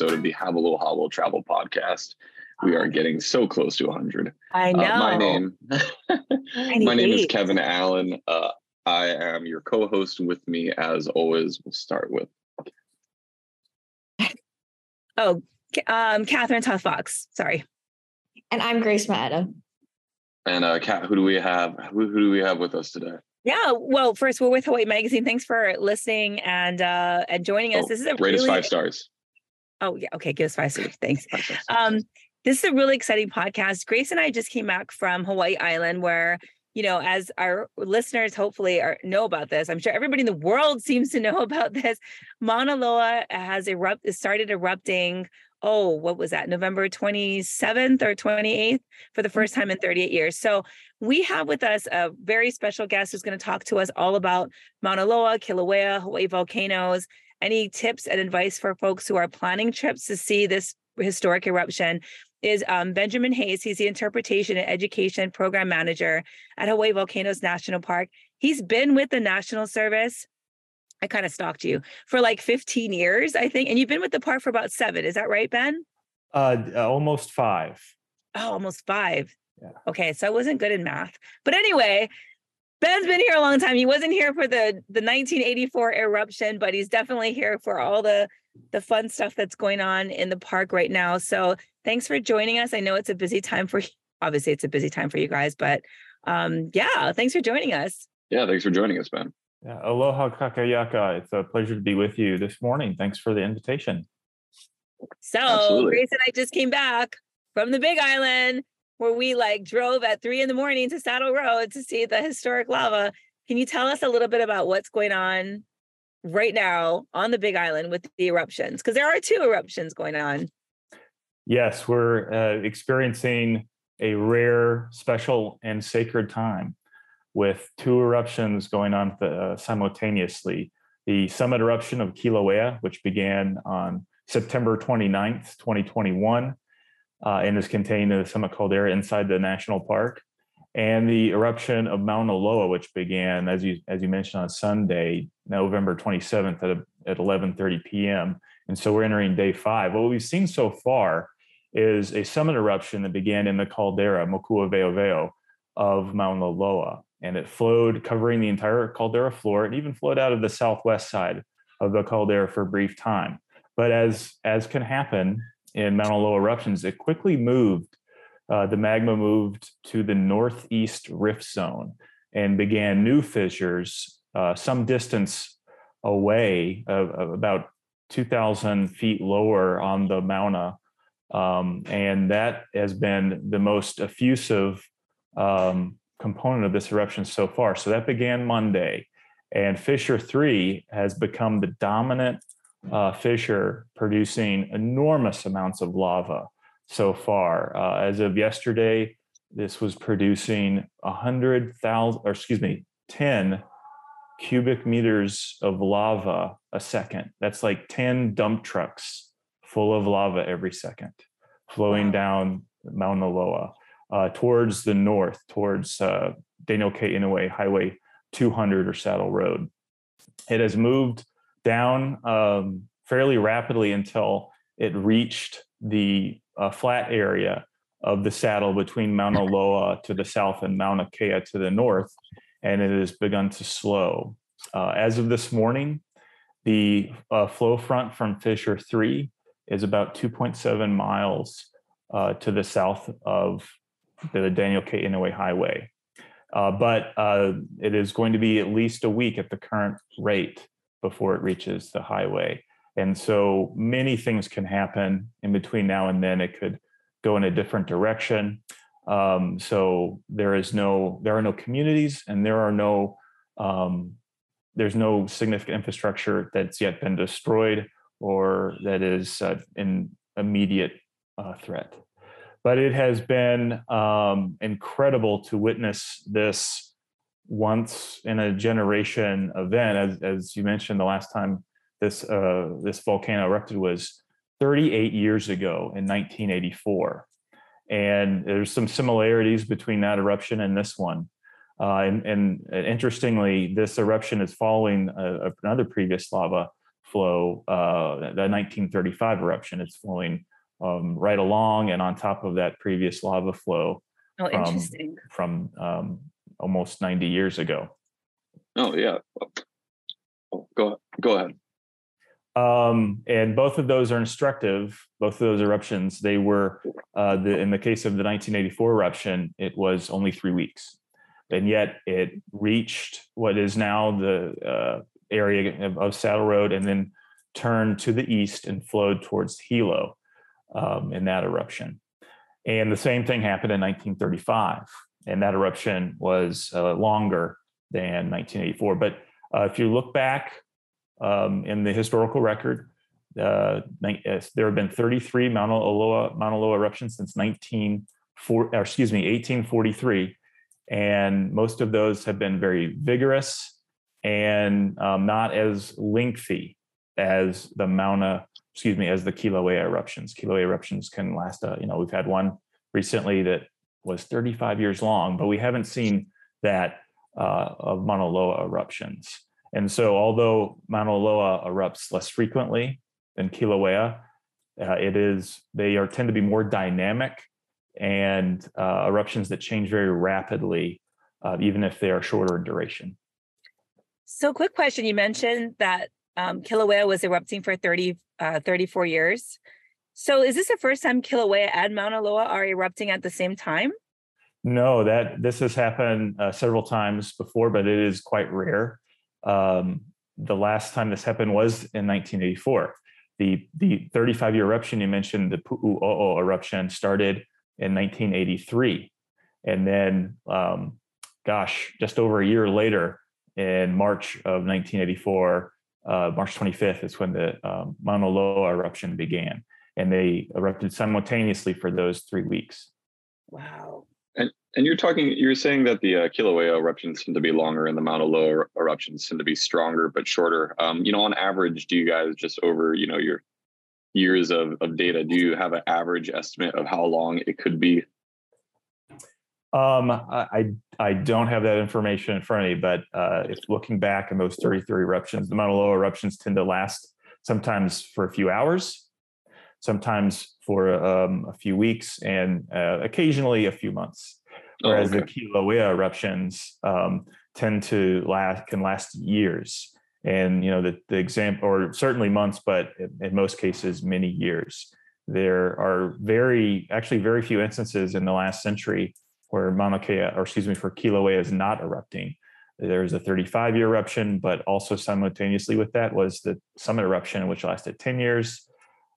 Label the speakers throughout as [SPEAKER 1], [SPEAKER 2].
[SPEAKER 1] episode of the Have a Little Hobble Travel Podcast. We are getting so close to 100.
[SPEAKER 2] I know.
[SPEAKER 1] Uh, my name, my name is Kevin Allen. Uh, I am your co-host. With me, as always, we'll start with.
[SPEAKER 2] Oh, um, Catherine Toth Fox. Sorry.
[SPEAKER 3] And I'm Grace Matta.
[SPEAKER 1] And uh, Kat, who do we have? Who, who do we have with us today?
[SPEAKER 2] Yeah, well, first we're with Hawaii Magazine. Thanks for listening and uh and joining us.
[SPEAKER 1] Oh,
[SPEAKER 2] this is a
[SPEAKER 1] rate us
[SPEAKER 2] really
[SPEAKER 1] five stars.
[SPEAKER 2] Oh yeah, okay, give us five stars. Thanks. Um, this is a really exciting podcast. Grace and I just came back from Hawaii Island, where you know, as our listeners hopefully are, know about this, I'm sure everybody in the world seems to know about this. Mauna Loa has erupt started erupting. Oh, what was that? November 27th or 28th for the first time in 38 years. So we have with us a very special guest who's going to talk to us all about Mauna Loa, Kilauea, Hawaii volcanoes. Any tips and advice for folks who are planning trips to see this historic eruption? is um, Benjamin Hayes. He's the Interpretation and Education Program Manager at Hawaii Volcanoes National Park. He's been with the National Service. I kind of stalked you for like 15 years, I think. And you've been with the park for about seven. Is that right, Ben?
[SPEAKER 4] Uh, almost five.
[SPEAKER 2] Oh, almost five.
[SPEAKER 4] Yeah.
[SPEAKER 2] Okay. So I wasn't good in math. But anyway, Ben's been here a long time. He wasn't here for the the 1984 eruption, but he's definitely here for all the the fun stuff that's going on in the park right now. So thanks for joining us. I know it's a busy time for obviously it's a busy time for you guys, but um yeah, thanks for joining us.
[SPEAKER 1] Yeah, thanks for joining us, Ben.
[SPEAKER 4] Yeah. Aloha kakahiaka. It's a pleasure to be with you this morning. Thanks for the invitation.
[SPEAKER 2] So
[SPEAKER 1] Absolutely.
[SPEAKER 2] Grace and I just came back from the Big Island where we like drove at three in the morning to Saddle Road to see the historic lava. Can you tell us a little bit about what's going on right now on the Big Island with the eruptions? Because there are two eruptions going on.
[SPEAKER 4] Yes, we're uh, experiencing a rare, special, and sacred time with two eruptions going on uh, simultaneously. The summit eruption of Kilauea, which began on September 29th, 2021, uh, and is contained in the summit caldera inside the national park. And the eruption of Mauna Loa, which began, as you as you mentioned, on Sunday, November 27th at, at 11:30 p.m. And so we're entering day five. What we've seen so far is a summit eruption that began in the caldera, Moku'aweoweo, of Mauna Loa. And it flowed, covering the entire caldera floor. It even flowed out of the southwest side of the caldera for a brief time. But as, as can happen in Mauna Loa eruptions, it quickly moved. Uh, the magma moved to the northeast rift zone and began new fissures uh, some distance away, uh, about 2,000 feet lower on the Mauna um, and that has been the most effusive um, component of this eruption so far. So that began Monday. And fissure 3 has become the dominant uh, fissure, producing enormous amounts of lava so far. Uh, as of yesterday, this was producing 100,000, or excuse me, 10 cubic meters of lava a second. That's like 10 dump trucks full of lava every second, flowing
[SPEAKER 2] Wow.
[SPEAKER 4] down Mauna Loa uh, towards the north, towards uh, Daniel K. Inouye Highway 200 or Saddle Road. It has moved down um, fairly rapidly until it reached the uh, flat area of the saddle between Mauna Loa to the south and Mauna Kea to the north, and it has begun to slow. Uh, as of this morning, the uh, flow front from fissure 3 is about 2.7 miles uh, to the south of the Daniel K. Inouye Highway. Uh, but uh, it is going to be at least a week at the current rate before it reaches the highway. And so many things can happen in between now and then. It could go in a different direction. Um, so there is no, there are no communities, and there are no, um, there's no significant infrastructure that's yet been destroyed or that is uh, in immediate uh, threat. But it has been um, incredible to witness this once in a generation event. As, as you mentioned, the last time this uh, this volcano erupted was 38 years ago in 1984, and there's some similarities between that eruption and this one. Uh, and, and interestingly, this eruption is following a, another previous lava flow, uh, the 1935 eruption. It's flowing um, right along and on top of that previous lava flow.
[SPEAKER 2] Oh, from, interesting.
[SPEAKER 4] From um, almost 90 years ago.
[SPEAKER 1] Oh yeah. Oh, go go ahead.
[SPEAKER 4] Um, and both of those are instructive. Both of those eruptions, they were uh, the, in the case of the 1984 eruption, it was only three weeks, and yet it reached what is now the uh, area of, of, Saddle Road, and then turned to the east and flowed towards Hilo um, in that eruption. And the same thing happened in 1935, and that eruption was uh, longer than 1984. But uh, if you look back um, in the historical record, uh, there have been 33 Mauna Loa, Loa eruptions since 1940, excuse me, 1843. And most of those have been very vigorous and um, not as lengthy as the Mauna, excuse me, as the Kilauea eruptions. Kilauea eruptions can last, uh, you know, we've had one recently that was 35 years long, but we haven't seen that uh, of Mauna Loa eruptions. And so, although Mauna Loa erupts less frequently than Kilauea, uh, it is they are tend to be more dynamic and uh, eruptions that change very rapidly, uh, even if they are shorter in duration.
[SPEAKER 2] So, quick question: You mentioned that um, Kilauea was erupting for 30, uh, 34 years. So, is this the first time Kilauea and Mauna Loa are erupting at the same time?
[SPEAKER 4] No, that this has happened uh, several times before, but it is quite rare. Um, the last time this happened was in 1984. The, the 35 year eruption you mentioned, the Pu'u'o'o eruption, started in 1983. And then, um, gosh, just over a year later, in March of 1984, uh, March 25th is when the um, Mauna Loa eruption began. And they erupted simultaneously for those three weeks.
[SPEAKER 2] Wow.
[SPEAKER 1] And and you're talking, you're saying that the uh, Kilauea eruptions tend to be longer and the Mauna Loa eruptions tend to be stronger but shorter. Um, you know, on average, do you guys just over, you know, your years of, of data, do you have an average estimate of how long it could be?
[SPEAKER 4] Um, I I don't have that information in front of me, but uh, if looking back in those 33 eruptions, the Mauna Loa eruptions tend to last sometimes for a few hours, sometimes for um, a few weeks, and uh, occasionally a few months. Oh, whereas oh, okay. the Kilauea eruptions um, tend to last can last years, and you know the the example or certainly months, but in most cases many years. There are very actually very few instances in the last century where Mauna Kea, or excuse me, for Kilauea is not erupting. There was a 35 year eruption, but also simultaneously with that was the summit eruption, which lasted 10 years.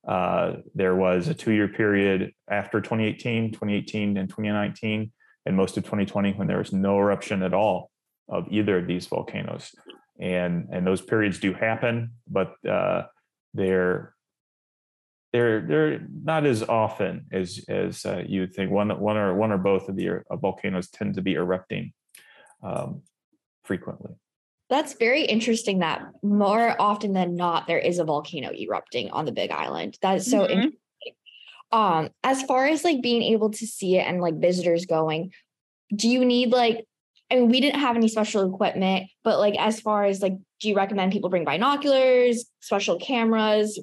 [SPEAKER 4] Uh, there was a two year period after 2018, 2018 and 2019 and most of 2020 when there was no eruption at all of either of these volcanoes. And, and those periods do happen, but uh, they're they're they're not as often as as uh, you would think. One one or one or both of the uh, volcanoes tend to be erupting um, frequently.
[SPEAKER 3] That's very interesting. That more often than not, there is a volcano erupting on the Big Island. That is so mm-hmm. interesting um as far as like being able to see it and like visitors going do you need like i mean we didn't have any special equipment but like as far as like do you recommend people bring binoculars special cameras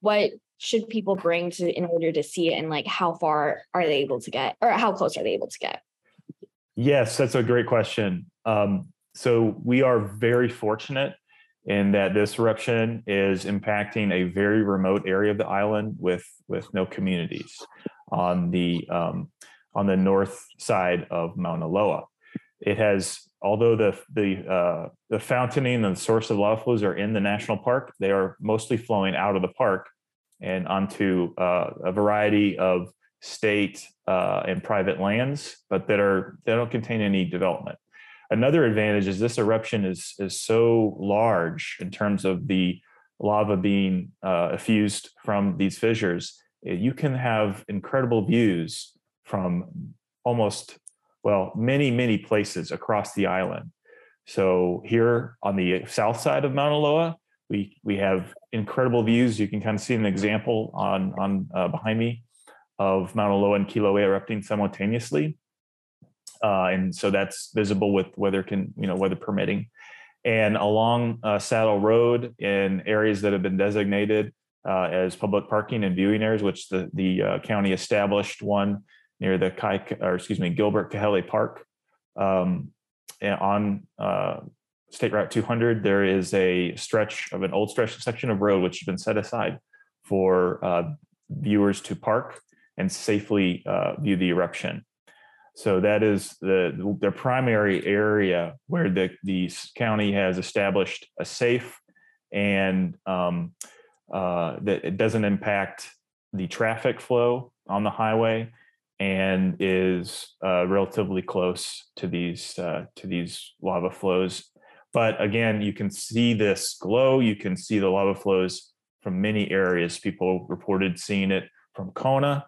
[SPEAKER 3] what should people bring to in order to see it and like how far are they able to get or how close are they able to get
[SPEAKER 4] yes that's a great question um, so we are very fortunate in that this eruption is impacting a very remote area of the island with with no communities on the um, on the north side of Mauna Loa. It has, although the the uh, the fountaining and the source of lava flows are in the national park, they are mostly flowing out of the park and onto uh, a variety of state uh, and private lands, but that are they don't contain any development. Another advantage is this eruption is, is so large in terms of the lava being uh, effused from these fissures. Eh, you can have incredible views from almost, well, many, many places across the island. So here on the south side of Mauna Loa, we, we have incredible views. You can kind of see an example on, on uh, behind me of Mauna Loa and Kilauea erupting simultaneously uh, and so that's visible with weather can you know weather permitting And along uh, Saddle Road in areas that have been designated uh, as public parking and viewing areas, which the, the uh, county established one near the Kai, or excuse me, Gilbert Kahele Park. Um, on uh, State Route 200, there is a stretch of an old stretch section of road which has been set aside for viewers to park and safely uh, view the eruption. So that is the the primary area where the the county has established a safe and um, uh, that it doesn't impact the traffic flow on the highway and is uh, relatively close to these uh, to these lava flows. But again, you can see this glow. You can see the lava flows from many areas. People reported seeing it from Kona.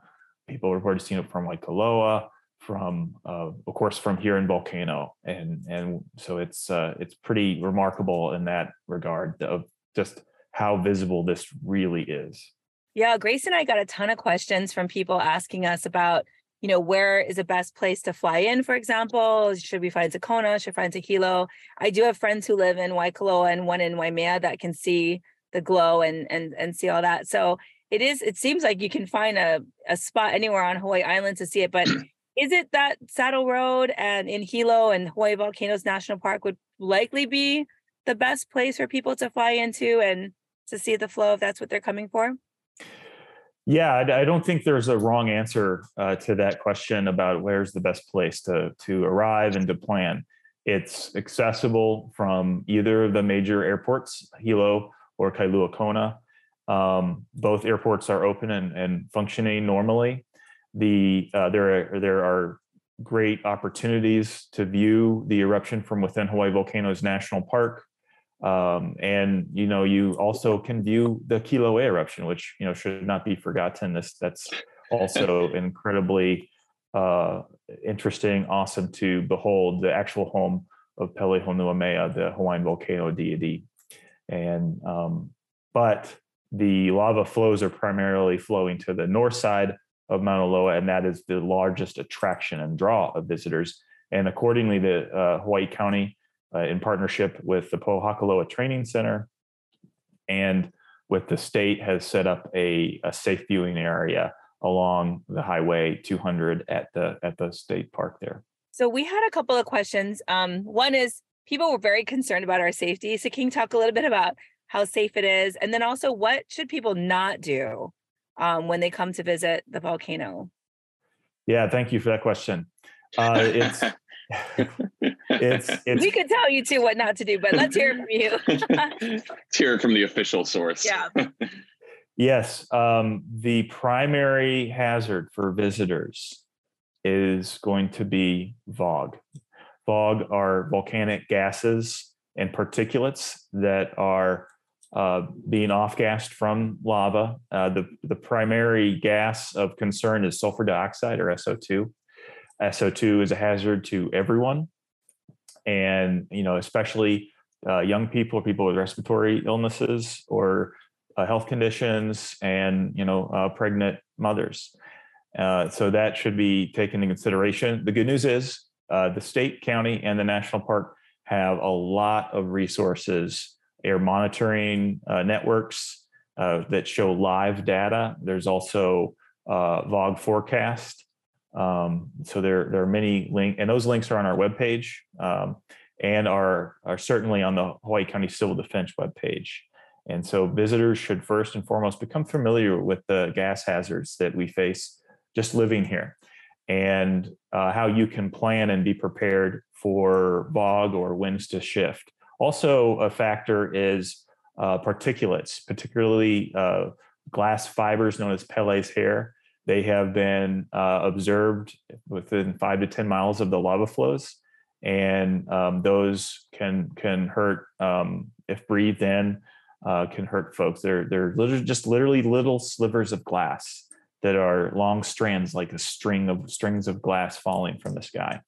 [SPEAKER 4] People reported seeing it from Waikoloa, from uh, of course from here in Volcano, and and so it's uh, it's pretty remarkable in that regard of just how visible this really is.
[SPEAKER 2] Yeah, Grace and I got a ton of questions from people asking us about you know, where is the best place to fly in, for example? Should we fly to Kona? Should we fly to Hilo? I do have friends who live in Waikoloa and one in Waimea that can see the glow and and and see all that. So it is, it seems like you can find a, a spot anywhere on Hawaii Island to see it. But is it that Saddle Road and in Hilo and Hawaii Volcanoes National Park would likely be the best place for people to fly into and to see the flow if that's what they're coming for?
[SPEAKER 4] Yeah, I, don't think there's a wrong answer uh, to that question about where's the best place to to arrive and to plan. It's accessible from either of the major airports, Hilo or Kailua Kona. Um, both airports are open and, and functioning normally. The uh, there are there are great opportunities to view the eruption from within Hawaii Volcanoes National Park. Um, and you know, you also can view the Kilauea eruption, which you know should not be forgotten. This that's also incredibly uh, interesting, awesome to behold the actual home of Pele Honuamea, the Hawaiian volcano deity. And um, but the lava flows are primarily flowing to the north side of Mauna Loa, and that is the largest attraction and draw of visitors. And accordingly, the uh, Hawaii County uh, in partnership with the Pohakuloa Training Center and with the state has set up a, a safe viewing area along the highway 200 at the at the state park there.
[SPEAKER 2] So we had a couple of questions. Um, one is people were very concerned about our safety. So can you talk a little bit about how safe it is, and then also what should people not do um, when they come to visit the volcano?
[SPEAKER 4] Yeah, thank you for that question. Uh, it's it's, it's
[SPEAKER 2] we could tell you too what not to do, but let's hear from you.
[SPEAKER 1] let's hear it from the official source.
[SPEAKER 2] Yeah.
[SPEAKER 4] yes. Um, the primary hazard for visitors is going to be VOG. VOG are volcanic gases and particulates that are uh, being off-gassed from lava. Uh, the, the primary gas of concern is sulfur dioxide or SO2. SO2 is a hazard to everyone. And, you know, especially uh, young people or people with respiratory illnesses or uh, health conditions and, you know, uh, pregnant mothers. Uh, so that should be taken into consideration. The good news is the state, county, and the national park have a lot of resources, air monitoring uh, networks that show live data. There's also VOG forecast um, so there, there are many links, and those links are on our webpage um, and are, are certainly on the Hawaii County Civil Defense webpage. And so visitors should first and foremost become familiar with the gas hazards that we face just living here and uh, how you can plan and be prepared for VOG or winds to shift. Also, a factor is uh, particulates, particularly uh, glass fibers known as Pele's hair they have been uh, observed within five to 10 miles of the lava flows. And um, those can can hurt um, if breathed in, uh, can hurt folks. They're they're literally just literally little slivers of glass that are long strands, like a string of strings of glass falling from the sky.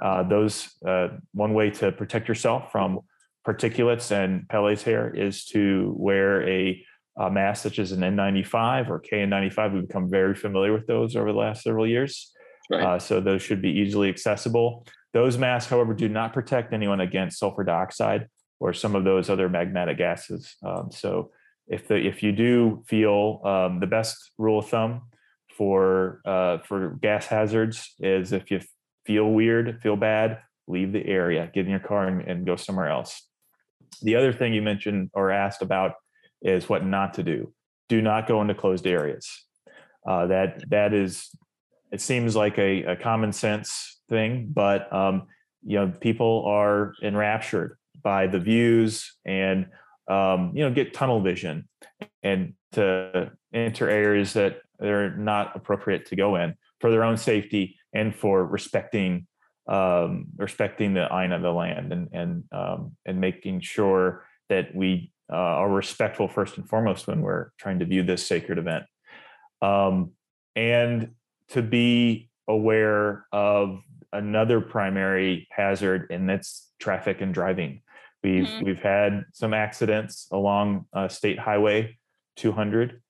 [SPEAKER 4] Uh, those uh, one way to protect yourself from particulates and Pele's hair is to wear a uh, masks such as an N95 or KN95. We've become very familiar with those over the last several years. Right. Uh, so those should be easily accessible. Those masks, however, do not protect anyone against sulfur dioxide or some of those other magmatic gases. Um, so if the if you do feel um, the best rule of thumb for uh, for gas hazards is if you feel weird, feel bad, leave the area, get in your car and, and go somewhere else. The other thing you mentioned or asked about is what not to do. Do not go into closed areas. Uh, that that is, it seems like a, a common sense thing, but um, you know people are enraptured by the views and um, you know get tunnel vision and to enter areas that they're not appropriate to go in for their own safety and for respecting um, respecting the aina of the land and and um, and making sure that we uh, are respectful first and foremost when we're trying to view this sacred event, um, and to be aware of another primary hazard, and that's traffic and driving. We've mm-hmm. we've had some accidents along uh, State Highway 200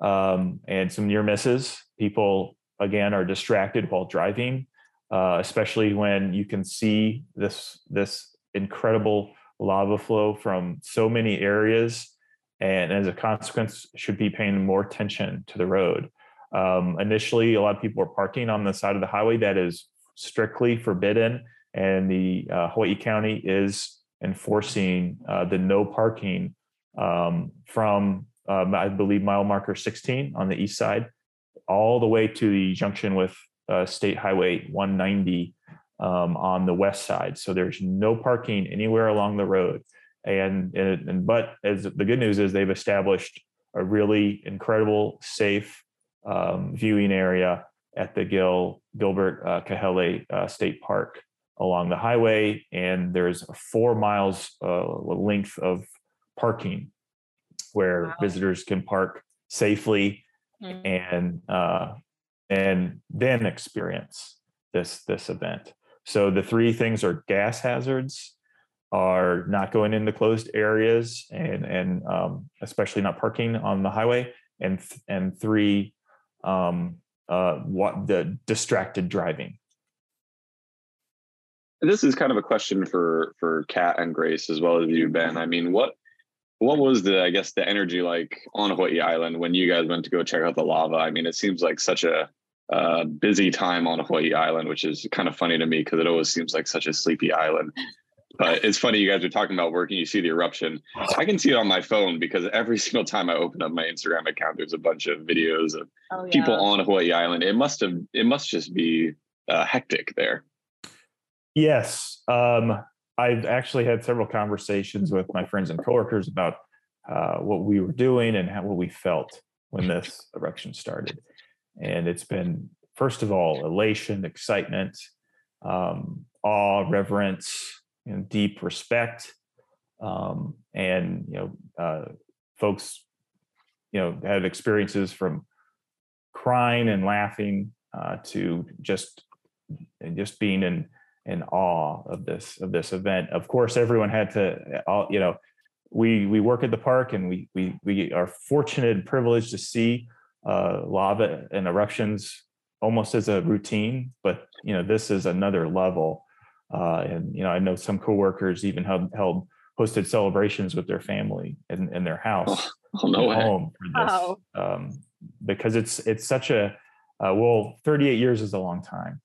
[SPEAKER 4] um, and some near misses. People again are distracted while driving, uh, especially when you can see this this incredible lava flow from so many areas, and as a consequence, should be paying more attention to the road. Um, initially, a lot of people were parking on the side of the highway that is strictly forbidden, and the uh, Hawaii County is enforcing uh, the no parking um, from um, I believe mile marker 16 on the east side, all the way to the junction with uh, State Highway 190 um, on the west side. So there's no parking anywhere along the road. And, and, and but as the good news is they've established a really incredible, safe um, viewing area at the Gil Gilbert uh, Kahele uh, State Park along the highway, and there's four miles uh, length of parking where wow. visitors can park safely mm-hmm. and uh, and then experience this this event. So the three things are gas hazards, are not going into closed areas, and and um, especially not parking on the highway, and and three, um, uh, what the distracted driving.
[SPEAKER 1] This is kind of a question for for Kat and Grace as well as you, Ben. I mean, what what was the i guess the energy like on hawaii island when you guys went to go check out the lava? I mean it seems like such a uh, busy time on hawaii island which is kind of funny to me because it always seems like such a sleepy island. But it's funny you guys are talking about working you see the eruption. I can see it on my phone because every single time i open up my instagram account there's a bunch of videos of oh, yeah. people on hawaii island. It must have it must just be uh, hectic there.
[SPEAKER 4] Yes um I've actually had several conversations with my friends and coworkers about uh, what we were doing and how what we felt when this eruption started. And it's been, first of all, elation, excitement, um, awe, reverence, and deep respect. Um, and you know, uh, folks, you know, had experiences from crying and laughing uh, to just and just being in in awe of this of this event. Of course, everyone had to, all you know, we we work at the park and we we we are fortunate and privileged to see uh, lava and eruptions almost as a routine. But you know, this is another level. Uh, and you know, I know some coworkers even held, held hosted celebrations with their family in, in their house,
[SPEAKER 1] oh, oh no
[SPEAKER 4] home for this, wow. um, because it's it's such a uh, well, 38 years is a long time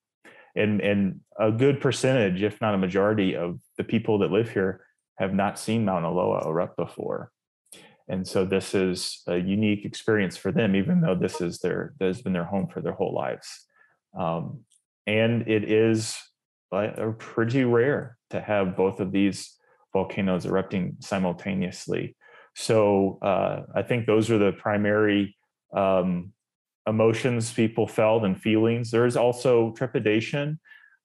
[SPEAKER 4] and and a good percentage, if not a majority, of the people that live here have not seen Mauna Loa erupt before. And so this is a unique experience for them, even though this is their that has been their home for their whole lives. Um, and it is uh, pretty rare to have both of these volcanoes erupting simultaneously. So uh, I think those are the primary um, emotions people felt and feelings. There's also trepidation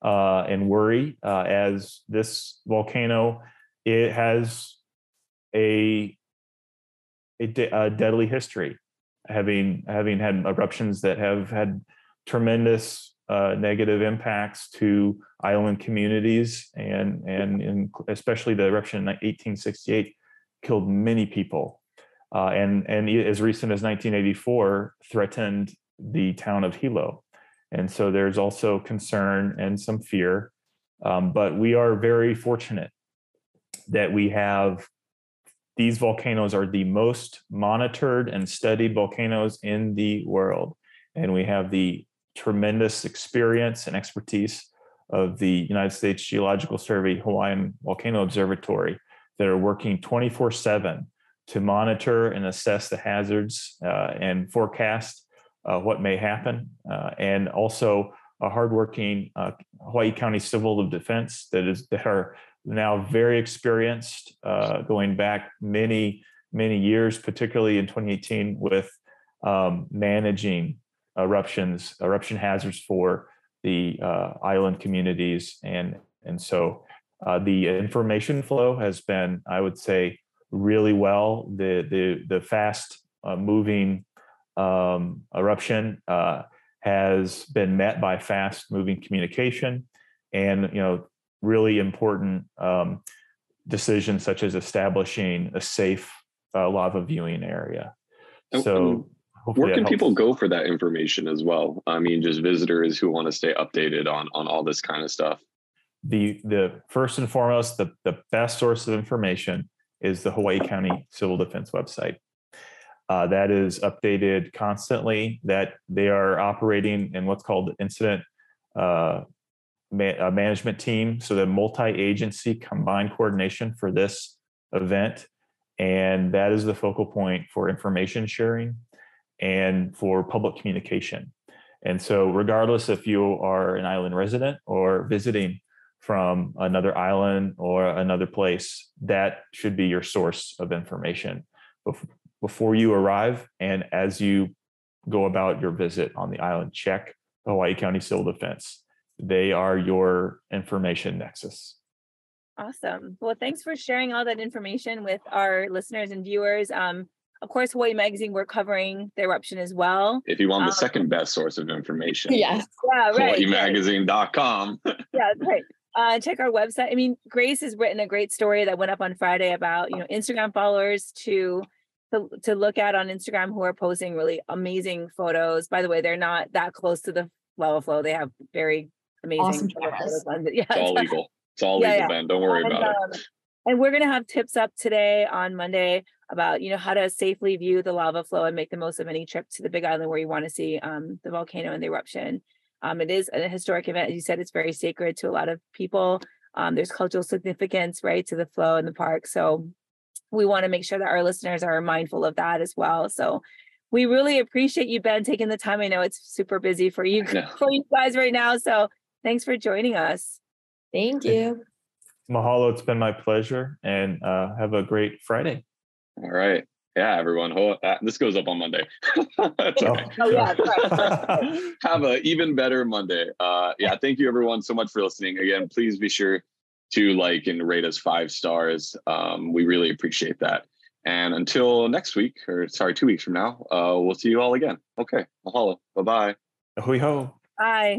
[SPEAKER 4] uh, and worry uh, as this volcano it has a, a, de- a, deadly history, having having had eruptions that have had tremendous uh, negative impacts to island communities and and in, especially the eruption in 1868 killed many people uh, and and as recent as 1984 threatened the town of Hilo. And so there's also concern and some fear, um, but we are very fortunate that we have these volcanoes are the most monitored and studied volcanoes in the world. And we have the tremendous experience and expertise of the United States Geological Survey Hawaiian Volcano Observatory that are working 24 7 to monitor and assess the hazards uh, and forecast uh, what may happen. Uh, and also a hardworking uh, Hawaii County Civil Defense that is that are now very experienced, uh, going back many many years, particularly in 2018 with um, managing eruptions, eruption hazards for the island communities, and and so the information flow has been, I would say, really well. The the the fast uh, moving um, eruption uh, has been met by fast moving communication, and you know really important um, decisions such as establishing a safe uh, lava viewing area. So.
[SPEAKER 1] Where can people go for that information as well? I mean, just visitors who want to stay updated on on all this kind of stuff.
[SPEAKER 4] The the first and foremost, the, the best source of information is the Hawaii County Civil Defense website. Uh, that is updated constantly. That they are operating in what's called the incident uh, ma- management team, so the multi-agency combined coordination for this event, and that is the focal point for information sharing and for public communication. And so, regardless if you are an island resident or visiting from another island or another place, that should be your source of information before you arrive and as you go about your visit on the island. Check Hawaii County Civil Defense. They are your information nexus.
[SPEAKER 2] Awesome. Well, thanks for sharing all that information with our listeners and viewers. Um, of course, Hawaii Magazine, we're covering the eruption as well.
[SPEAKER 1] If you want the um, second best source of information,
[SPEAKER 3] yes.
[SPEAKER 2] Yeah, right.
[SPEAKER 1] HawaiiMagazine.com.
[SPEAKER 2] yeah, right. Uh, check our website. I mean, Grace has written a great story that went up on Friday about, you know, Instagram followers to to, to look at on Instagram who are posting really amazing photos. By the way, they're not that close to the lava flow. They have very amazing awesome
[SPEAKER 1] photos. Yeah, it's all legal. It's all yeah, legal, yeah. Ben. Don't worry and, about um, it.
[SPEAKER 2] And we're gonna have tips up today on Monday about you know how to safely view the lava flow and make the most of any trip to the Big Island where you want to see um, the volcano and the eruption. Um, it is a historic event, as you said. It's very sacred to a lot of people. Um, there's cultural significance, right, to the flow in the park. So we want to make sure that our listeners are mindful of that as well. So we really appreciate you, Ben, taking the time. I know it's super busy for you for you guys right now. So thanks for joining us.
[SPEAKER 3] Thank you.
[SPEAKER 4] Mahalo. It's been my pleasure, and uh, have a great Friday.
[SPEAKER 1] All right. Yeah, everyone. Uh, this goes up on Monday. oh. oh, yeah. Have an even better Monday. Uh, yeah, thank you everyone so much for listening. Again, please be sure to like and rate us five stars. Um, we really appreciate that. And until next week, or sorry, two weeks from now, uh, we'll see you all again. Okay. Mahalo. Bye bye.
[SPEAKER 4] Hui hou.
[SPEAKER 2] Bye.